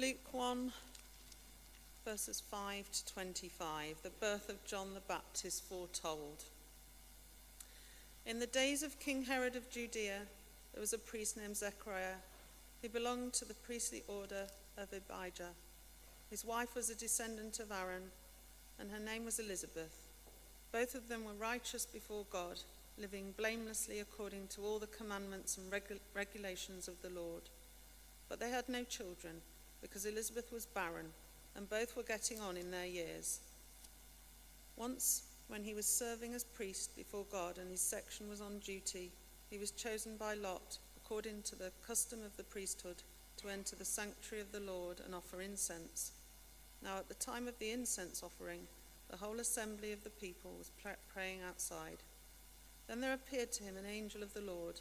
Luke 1, verses 5 to 25, the birth of John the Baptist foretold. In the days of King Herod of Judea, there was a priest named Zechariah who belonged to the priestly order of Abijah. His wife was a descendant of Aaron, and her name was Elizabeth. Both of them were righteous before God, living blamelessly according to all the commandments and regu- regulations of the Lord. But they had no children, because Elizabeth was barren, and both were getting on in their years. Once, when he was serving as priest before God and his section was on duty, he was chosen by Lot, according to the custom of the priesthood, to enter the sanctuary of the Lord and offer incense. Now, at the time of the incense offering, the whole assembly of the people was praying outside. Then there appeared to him an angel of the Lord,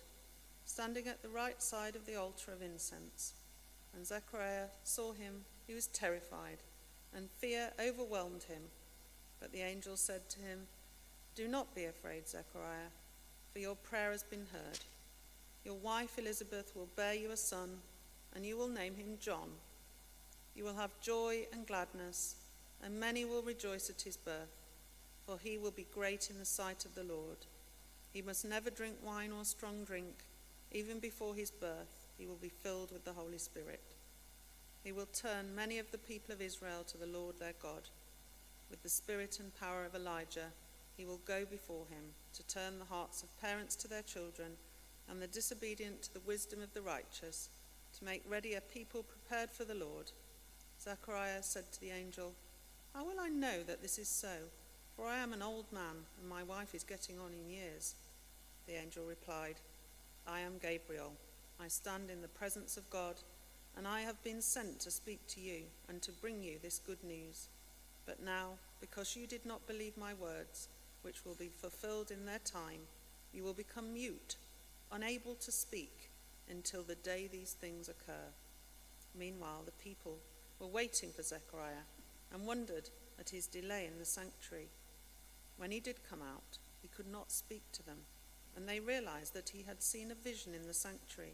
standing at the right side of the altar of incense. When Zechariah saw him, he was terrified, and fear overwhelmed him. But the angel said to him, Do not be afraid, Zechariah, for your prayer has been heard. Your wife Elizabeth will bear you a son, and you will name him John. You will have joy and gladness, and many will rejoice at his birth, for he will be great in the sight of the Lord. He must never drink wine or strong drink. Even before his birth, he will be filled with the Holy Spirit. He will turn many of the people of Israel to the Lord their God. With the spirit and power of Elijah, he will go before him to turn the hearts of parents to their children and the disobedient to the wisdom of the righteous, to make ready a people prepared for the Lord. Zechariah said to the angel, How will I know that this is so? For I am an old man, and my wife is getting on in years. The angel replied, I am Gabriel. I stand in the presence of God, and I have been sent to speak to you and to bring you this good news. But now, because you did not believe my words, which will be fulfilled in their time, you will become mute, unable to speak until the day these things occur. Meanwhile, the people were waiting for Zechariah and wondered at his delay in the sanctuary. When he did come out, he could not speak to them, and they realized that he had seen a vision in the sanctuary.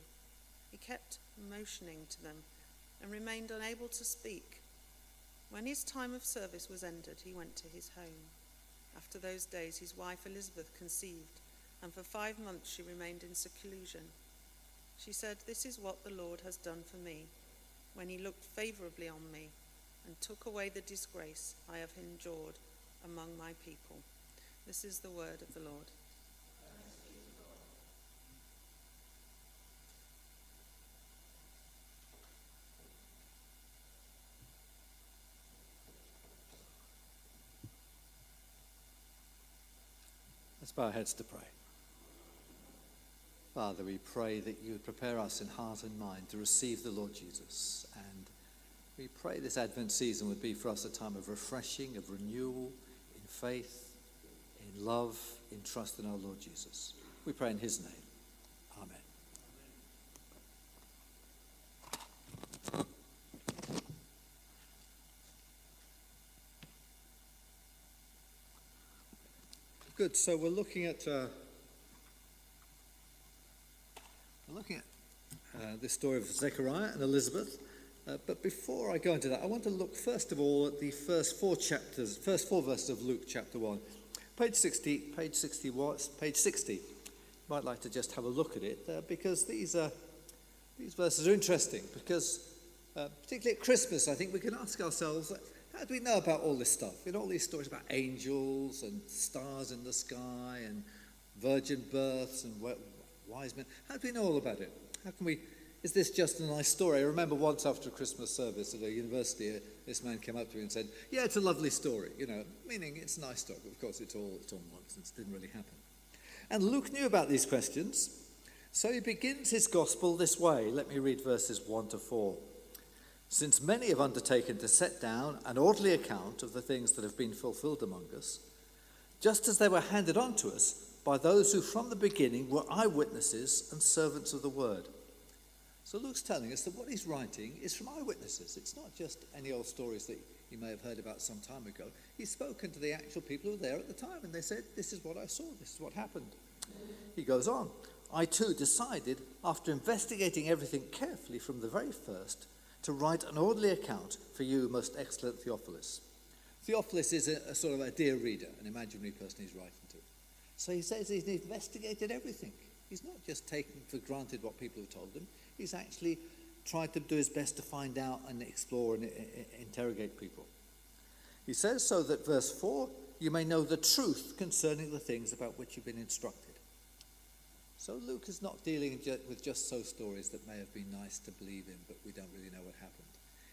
He kept motioning to them and remained unable to speak. When his time of service was ended, he went to his home. After those days, his wife Elizabeth conceived, and for five months she remained in seclusion. She said, This is what the Lord has done for me, when he looked favorably on me and took away the disgrace I have endured among my people. This is the word of the Lord. Bow our heads to pray. Father, we pray that you would prepare us in heart and mind to receive the Lord Jesus. And we pray this Advent season would be for us a time of refreshing, of renewal in faith, in love, in trust in our Lord Jesus. We pray in his name. Amen. Good. So we're looking at uh, we're looking at uh, this story of Zechariah and Elizabeth. Uh, but before I go into that, I want to look first of all at the first four chapters, first four verses of Luke chapter one, page sixty, page sixty, page sixty. You might like to just have a look at it uh, because these are these verses are interesting because uh, particularly at Christmas, I think we can ask ourselves how do we know about all this stuff? You know, all these stories about angels and stars in the sky and virgin births and wise men. How do we know all about it? How can we? Is this just a nice story? I remember once after a Christmas service at a university, uh, this man came up to me and said, "Yeah, it's a lovely story," you know, meaning it's a nice story. But of course, it's all it's all nonsense. It didn't really happen. And Luke knew about these questions, so he begins his gospel this way. Let me read verses one to four since many have undertaken to set down an orderly account of the things that have been fulfilled among us, just as they were handed on to us by those who from the beginning were eyewitnesses and servants of the word. So Luke's telling us that what he's writing is from eyewitnesses. It's not just any old stories that you may have heard about some time ago. He's spoken to the actual people who were there at the time, and they said, This is what I saw, this is what happened. He goes on, I too decided, after investigating everything carefully from the very first, to write an orderly account for you, most excellent Theophilus. Theophilus is a, a sort of a dear reader, an imaginary person he's writing to. So he says he's investigated everything. He's not just taken for granted what people have told him, he's actually tried to do his best to find out and explore and uh, interrogate people. He says so that verse 4 you may know the truth concerning the things about which you've been instructed. So Luke is not dealing with just so stories that may have been nice to believe in, but we don't really know what happened.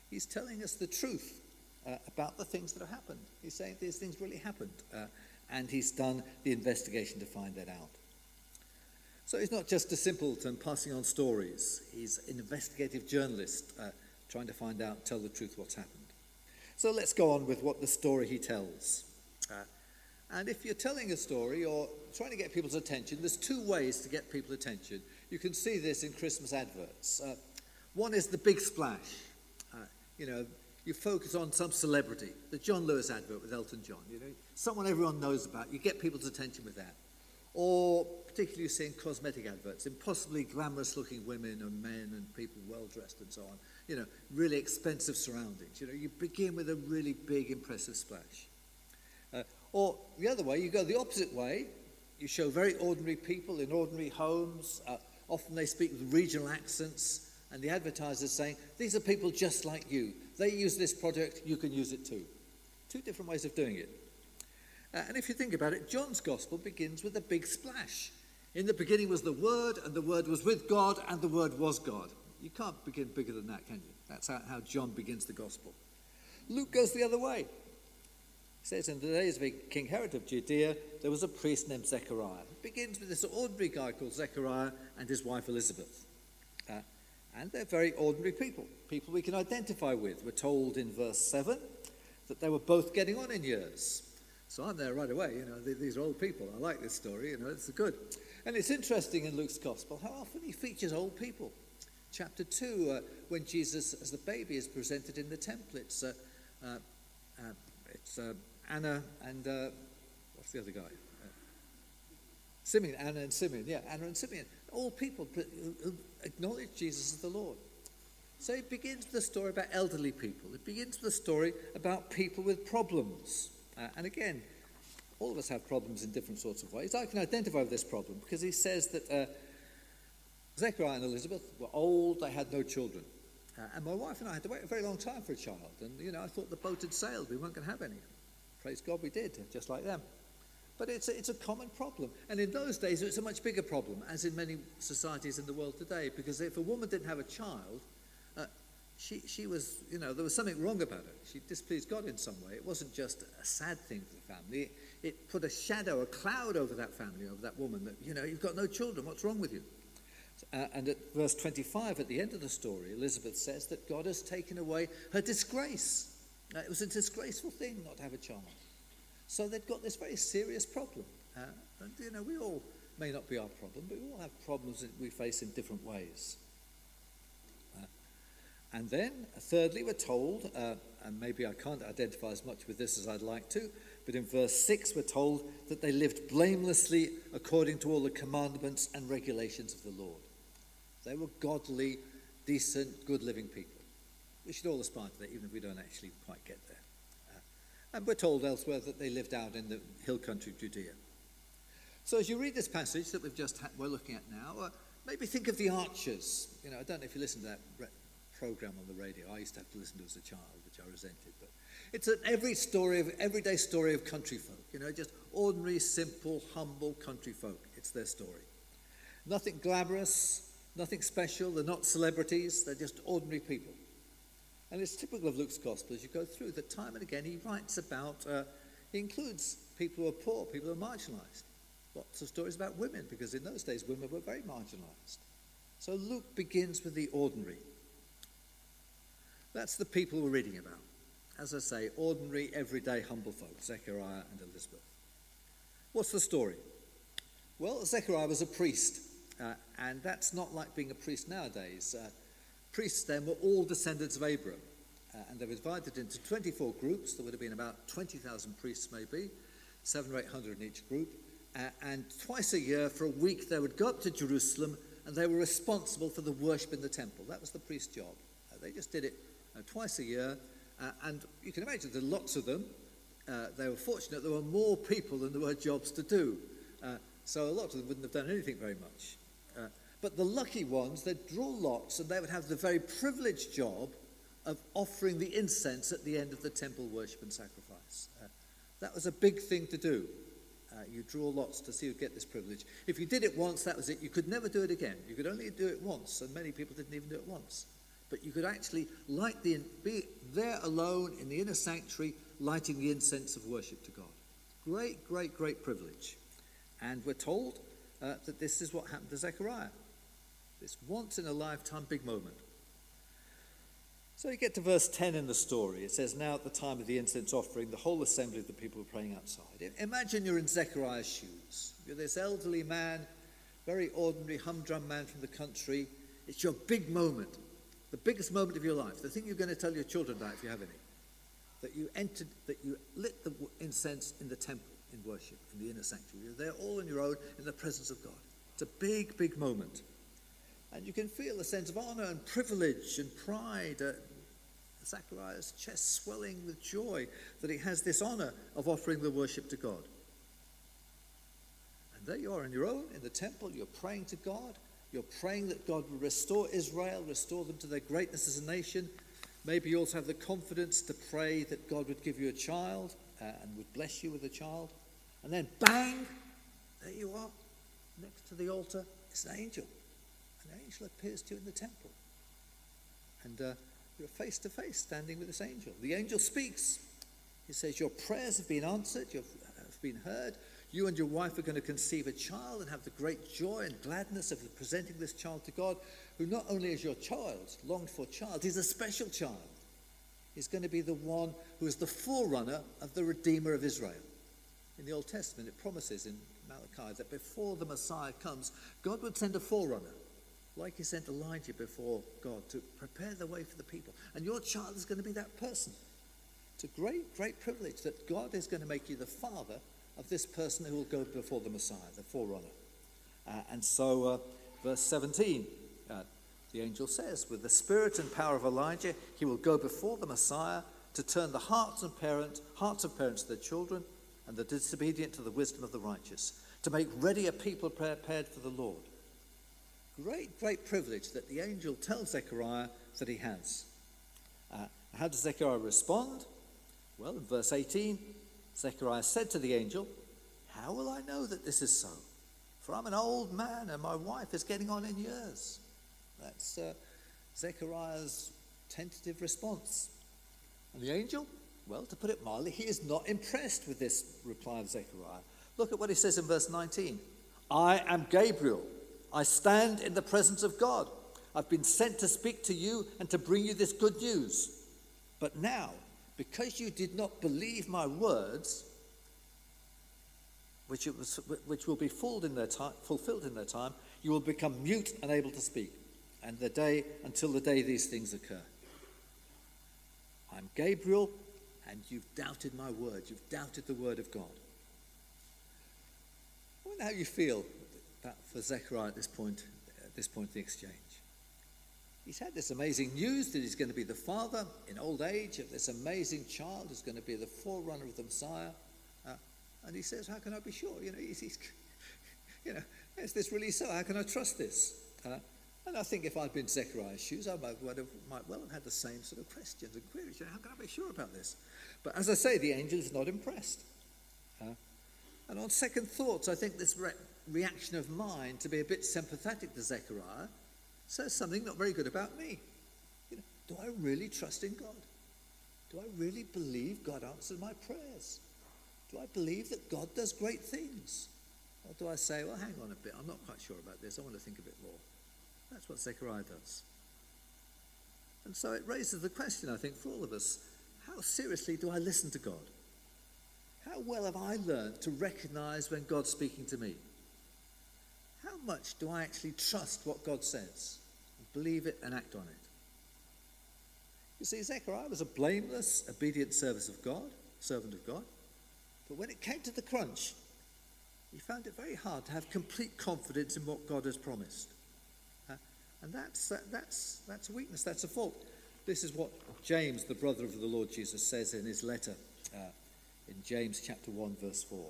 He's telling us the truth uh, about the things that have happened. He's saying these things really happened, uh, and he's done the investigation to find that out. So he's not just a simpleton passing on stories. He's an investigative journalist uh, trying to find out, tell the truth what's happened. So let's go on with what the story he tells. And if you're telling a story or trying to get people's attention, there's two ways to get people's attention. You can see this in Christmas adverts. Uh, one is the big splash. Uh, you know, you focus on some celebrity, the John Lewis advert with Elton John, you know, someone everyone knows about. You get people's attention with that. Or particularly you see in cosmetic adverts, impossibly glamorous looking women and men and people well dressed and so on. You know, really expensive surroundings. You know, you begin with a really big, impressive splash. Or the other way, you go the opposite way. You show very ordinary people in ordinary homes. Uh, often they speak with regional accents, and the advertiser's saying, These are people just like you. They use this product, you can use it too. Two different ways of doing it. Uh, and if you think about it, John's gospel begins with a big splash. In the beginning was the Word, and the Word was with God, and the Word was God. You can't begin bigger than that, can you? That's how, how John begins the gospel. Luke goes the other way. He says, In the days of King Herod of Judea, there was a priest named Zechariah. It begins with this ordinary guy called Zechariah and his wife Elizabeth. Uh, and they're very ordinary people, people we can identify with. We're told in verse 7 that they were both getting on in years. So I'm there right away, you know, these are old people. I like this story, you know, it's good. And it's interesting in Luke's gospel how often he features old people. Chapter 2, uh, when Jesus, as the baby, is presented in the temple, it's, uh, uh, uh it's uh, Anna and uh, what's the other guy? Uh, Simeon, Anna and Simeon. Yeah, Anna and Simeon. All people who acknowledge Jesus as the Lord. So it begins with a story about elderly people. It begins with a story about people with problems. Uh, and again, all of us have problems in different sorts of ways. I can identify with this problem because he says that uh, Zechariah and Elizabeth were old, they had no children. Uh, and my wife and I had to wait a very long time for a child. And, you know, I thought the boat had sailed, we weren't going to have any. Praise God, we did, just like them. But it's a, it's a common problem. And in those days, it's a much bigger problem, as in many societies in the world today, because if a woman didn't have a child, uh, she, she was, you know, there was something wrong about her. She displeased God in some way. It wasn't just a sad thing for the family, it, it put a shadow, a cloud over that family, over that woman, that, you know, you've got no children, what's wrong with you? Uh, and at verse 25, at the end of the story, Elizabeth says that God has taken away her disgrace. Uh, it was a disgraceful thing not to have a child. So they'd got this very serious problem. Uh, and, you know, we all may not be our problem, but we all have problems that we face in different ways. Uh, and then, thirdly, we're told, uh, and maybe I can't identify as much with this as I'd like to, but in verse 6, we're told that they lived blamelessly according to all the commandments and regulations of the Lord. They were godly, decent, good living people. We should all aspire to that, even if we don't actually quite get there. Uh, and we're told elsewhere that they lived out in the hill country of Judea. So as you read this passage that we've just had, we're looking at now, uh, maybe think of the archers. You know, I don't know if you listen to that program on the radio. I used to have to listen to it as a child, which I resented. But it's an every story of everyday story of country folk. You know, just ordinary, simple, humble country folk. It's their story. Nothing glamorous, nothing special. They're not celebrities. They're just ordinary people. And it's typical of Luke's gospel as you go through that time and again he writes about, uh, he includes people who are poor, people who are marginalized. Lots of stories about women, because in those days women were very marginalized. So Luke begins with the ordinary. That's the people we're reading about. As I say, ordinary, everyday, humble folk, Zechariah and Elizabeth. What's the story? Well, Zechariah was a priest, uh, and that's not like being a priest nowadays. Uh, priests then were all descendants of Abram. Uh, and they were divided into 24 groups. There would have been about 20,000 priests, maybe, seven or 800 in each group. Uh, and twice a year, for a week, they would go up to Jerusalem and they were responsible for the worship in the temple. That was the priest's job. Uh, They just did it uh, twice a year. Uh, and you can imagine there are lots of them. Uh, they were fortunate there were more people than there were jobs to do. So a lot of them wouldn't have done anything very much. But the lucky ones, they'd draw lots and they would have the very privileged job of offering the incense at the end of the temple worship and sacrifice. Uh, that was a big thing to do. Uh, you draw lots to see who get this privilege. If you did it once, that was it. You could never do it again. You could only do it once, and many people didn't even do it once. But you could actually light the, be there alone in the inner sanctuary, lighting the incense of worship to God. Great, great, great privilege. And we're told uh, that this is what happened to Zechariah. This once in a lifetime big moment. So you get to verse 10 in the story. It says, Now at the time of the incense offering, the whole assembly of the people were praying outside. Imagine you're in Zechariah's shoes. You're this elderly man, very ordinary, humdrum man from the country. It's your big moment, the biggest moment of your life, the thing you're going to tell your children about if you have any. That you entered, that you lit the incense in the temple in worship, in the inner sanctuary. You're there all on your own in the presence of God. It's a big, big moment. And you can feel a sense of honor and privilege and pride. Uh, Zechariah's chest swelling with joy that he has this honor of offering the worship to God. And there you are on your own in the temple, you're praying to God. You're praying that God will restore Israel, restore them to their greatness as a nation. Maybe you also have the confidence to pray that God would give you a child uh, and would bless you with a child. And then, bang, there you are, next to the altar, it's an angel. An angel appears to you in the temple. And uh, you're face to face standing with this angel. The angel speaks. He says, Your prayers have been answered, you have been heard. You and your wife are going to conceive a child and have the great joy and gladness of presenting this child to God, who not only is your child, longed for child, he's a special child. He's going to be the one who is the forerunner of the Redeemer of Israel. In the Old Testament, it promises in Malachi that before the Messiah comes, God would send a forerunner like he sent Elijah before God to prepare the way for the people. And your child is going to be that person. It's a great, great privilege that God is going to make you the father of this person who will go before the Messiah, the forerunner. Uh, and so, uh, verse 17, uh, the angel says, With the spirit and power of Elijah, he will go before the Messiah to turn the hearts of parents, hearts of parents to their children, and the disobedient to the wisdom of the righteous, to make ready a people prepared for the Lord great, great privilege that the angel tells Zechariah that he has. Uh, how does Zechariah respond? Well, in verse 18, Zechariah said to the angel, How will I know that this is so? For I'm an old man and my wife is getting on in years. That's uh, Zechariah's tentative response. And the angel, well, to put it mildly, he is not impressed with this reply of Zechariah. Look at what he says in verse 19 I am Gabriel I stand in the presence of God. I've been sent to speak to you and to bring you this good news. But now, because you did not believe my words, which, was, which will be fulfilled in, their time, fulfilled in their time, you will become mute and able to speak, and the day until the day these things occur. I'm Gabriel, and you've doubted my word. You've doubted the word of God. I wonder how you feel that for Zechariah at this point, at this point in the exchange. He's had this amazing news that he's going to be the father in old age of this amazing child who's going to be the forerunner of the Messiah. Uh, and he says, How can I be sure? You know, he's, he's, you know, is this really so? How can I trust this? Uh, and I think if I'd been Zechariah's shoes, I might, have, might well have had the same sort of questions and queries. You know, how can I be sure about this? But as I say, the angel is not impressed. Uh, and on second thoughts, I think this reaction of mine to be a bit sympathetic to Zechariah says something not very good about me. You know, do I really trust in God? Do I really believe God answered my prayers? Do I believe that God does great things? Or do I say, well, hang on a bit, I'm not quite sure about this, I want to think a bit more? That's what Zechariah does. And so it raises the question, I think, for all of us how seriously do I listen to God? How well have I learned to recognize when God's speaking to me? How much do I actually trust what God says, believe it, and act on it? You see, Zechariah was a blameless, obedient service of God, servant of God. But when it came to the crunch, he found it very hard to have complete confidence in what God has promised. Uh, and that's, uh, that's, that's a weakness, that's a fault. This is what James, the brother of the Lord Jesus, says in his letter uh, in James chapter 1, verse 4.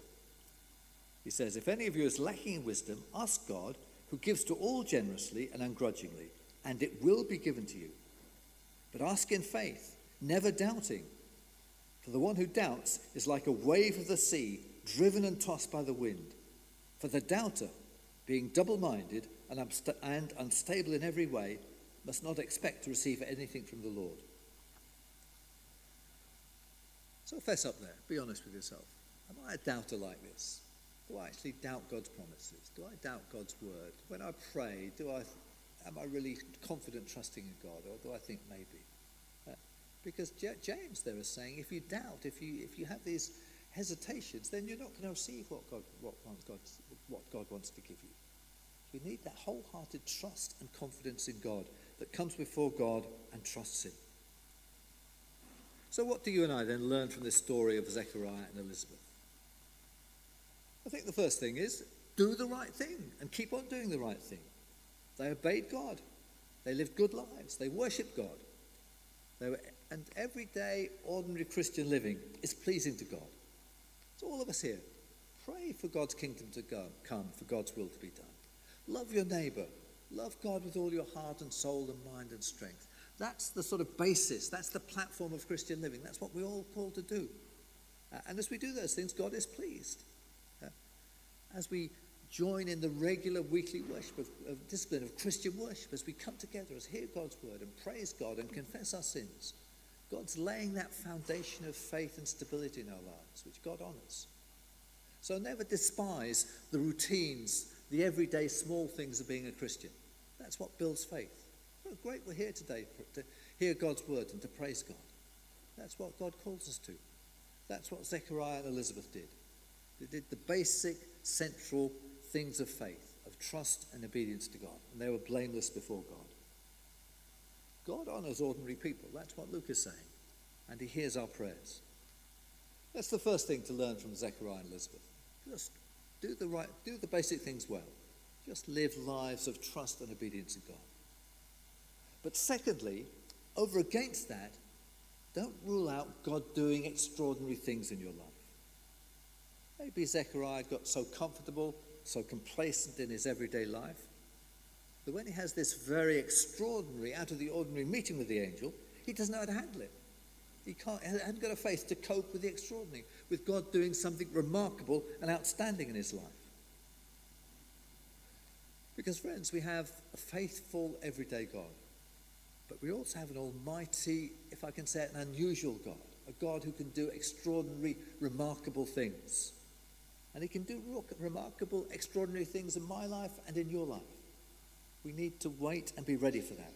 He says, If any of you is lacking in wisdom, ask God, who gives to all generously and ungrudgingly, and it will be given to you. But ask in faith, never doubting. For the one who doubts is like a wave of the sea, driven and tossed by the wind. For the doubter, being double minded and, and unstable in every way, must not expect to receive anything from the Lord. So fess up there. Be honest with yourself. Am I a doubter like this? Do I actually doubt God's promises? Do I doubt God's word? When I pray, do I, am I really confident trusting in God, or do I think maybe? Uh, because J- James there is saying, if you doubt, if you if you have these hesitations, then you're not going to receive what God what God what God wants to give you. You need that wholehearted trust and confidence in God that comes before God and trusts Him. So, what do you and I then learn from this story of Zechariah and Elizabeth? I think the first thing is do the right thing and keep on doing the right thing. They obeyed God, they lived good lives, they worshipped God. They were, and everyday, ordinary Christian living is pleasing to God. So, all of us here, pray for God's kingdom to go, come, for God's will to be done. Love your neighbour. Love God with all your heart and soul and mind and strength. That's the sort of basis, that's the platform of Christian living. That's what we're all called to do. Uh, and as we do those things, God is pleased. As we join in the regular weekly worship of, of, discipline of Christian worship, as we come together, as hear God's word and praise God and confess our sins, God's laying that foundation of faith and stability in our lives, which God honours. So never despise the routines, the everyday small things of being a Christian. That's what builds faith. Oh, great we're here today to hear God's word and to praise God. That's what God calls us to. That's what Zechariah and Elizabeth did. They did the basic, central things of faith, of trust and obedience to God. And they were blameless before God. God honors ordinary people. That's what Luke is saying. And he hears our prayers. That's the first thing to learn from Zechariah and Elizabeth. Just do the right, do the basic things well. Just live lives of trust and obedience to God. But secondly, over against that, don't rule out God doing extraordinary things in your life. Maybe Zechariah got so comfortable, so complacent in his everyday life, that when he has this very extraordinary, out of the ordinary meeting with the angel, he doesn't know how to handle it. He can't, he hasn't got a faith to cope with the extraordinary, with God doing something remarkable and outstanding in his life. Because, friends, we have a faithful, everyday God. But we also have an almighty, if I can say it, an unusual God. A God who can do extraordinary, remarkable things. And he can do remarkable, extraordinary things in my life and in your life. We need to wait and be ready for that.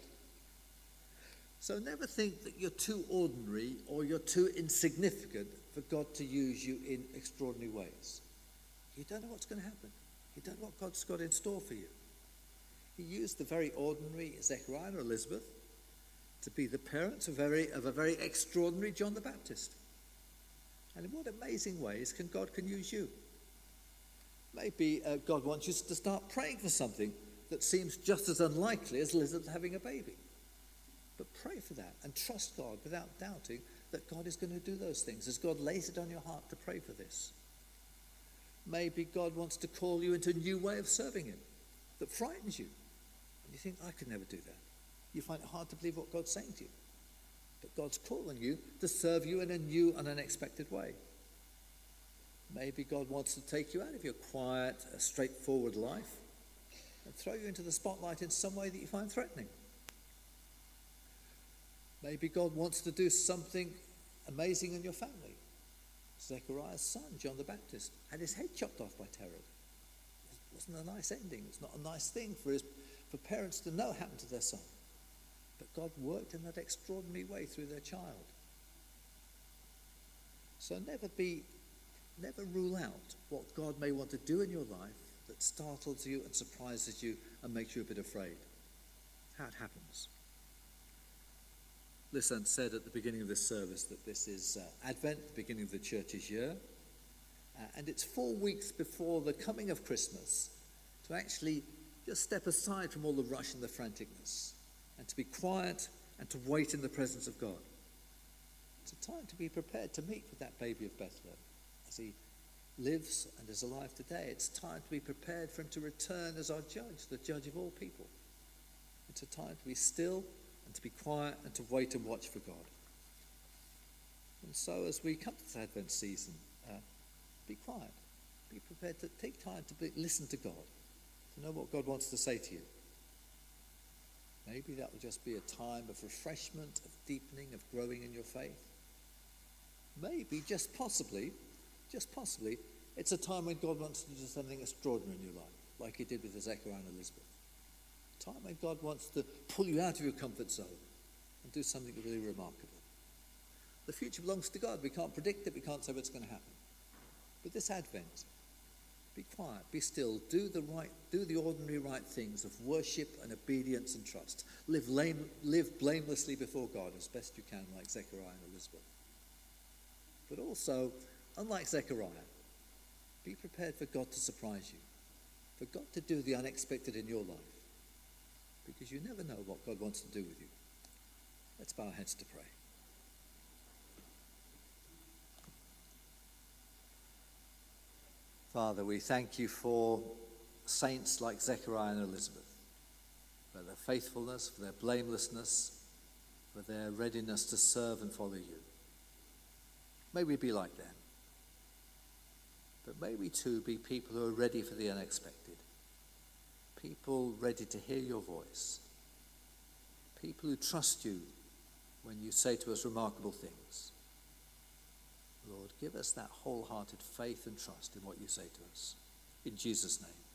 So never think that you're too ordinary or you're too insignificant for God to use you in extraordinary ways. You don't know what's going to happen. You don't know what God's got in store for you. He used the very ordinary Zechariah or Elizabeth to be the parents of, very, of a very extraordinary John the Baptist. And in what amazing ways can God can use you? Maybe uh, God wants you to start praying for something that seems just as unlikely as Elizabeth having a baby. But pray for that and trust God without doubting that God is going to do those things as God lays it on your heart to pray for this. Maybe God wants to call you into a new way of serving Him that frightens you. And you think, I could never do that you find it hard to believe what God's saying to you. But God's calling you to serve you in a new and unexpected way. Maybe God wants to take you out of your quiet, uh, straightforward life and throw you into the spotlight in some way that you find threatening. Maybe God wants to do something amazing in your family. Zechariah's son, John the Baptist, had his head chopped off by Herod. It wasn't a nice ending. It's not a nice thing for, his, for parents to know happened to their son. But God worked in that extraordinary way through their child. So never be, never rule out what God may want to do in your life that startles you and surprises you and makes you a bit afraid. How it happens. Listen said at the beginning of this service that this is uh, Advent, the beginning of the church's year, uh, and it's four weeks before the coming of Christmas to actually just step aside from all the rush and the franticness and to be quiet and to wait in the presence of God. It's a time to be prepared to meet with that baby of Bethlehem as he lives and is alive today. It's time to be prepared for him to return as our judge, the judge of all people. It's a time to be still and to be quiet and to wait and watch for God. And so, as we come to this Advent season, uh, be quiet. Be prepared to take time to be, listen to God, to know what God wants to say to you. Maybe that will just be a time of refreshment, of deepening, of growing in your faith. Maybe, just possibly, just possibly, it's a time when God wants to do something extraordinary in your life, like He did with Zechariah and Elizabeth. A time when God wants to pull you out of your comfort zone and do something really remarkable. The future belongs to God. We can't predict it, we can't say what's going to happen. But this Advent, be quiet, be still, do the right, do the ordinary right things of worship and obedience and trust. Live, lame, live blamelessly before God as best you can, like Zechariah and Elizabeth. But also, unlike Zechariah, be prepared for God to surprise you, for God to do the unexpected in your life, because you never know what God wants to do with you. Let's bow our heads to pray. Father, we thank you for saints like Zechariah and Elizabeth, for their faithfulness, for their blamelessness, for their readiness to serve and follow you. May we be like them. But may we too be people who are ready for the unexpected, people ready to hear your voice, people who trust you when you say to us remarkable things. Lord, give us that wholehearted faith and trust in what you say to us. In Jesus' name.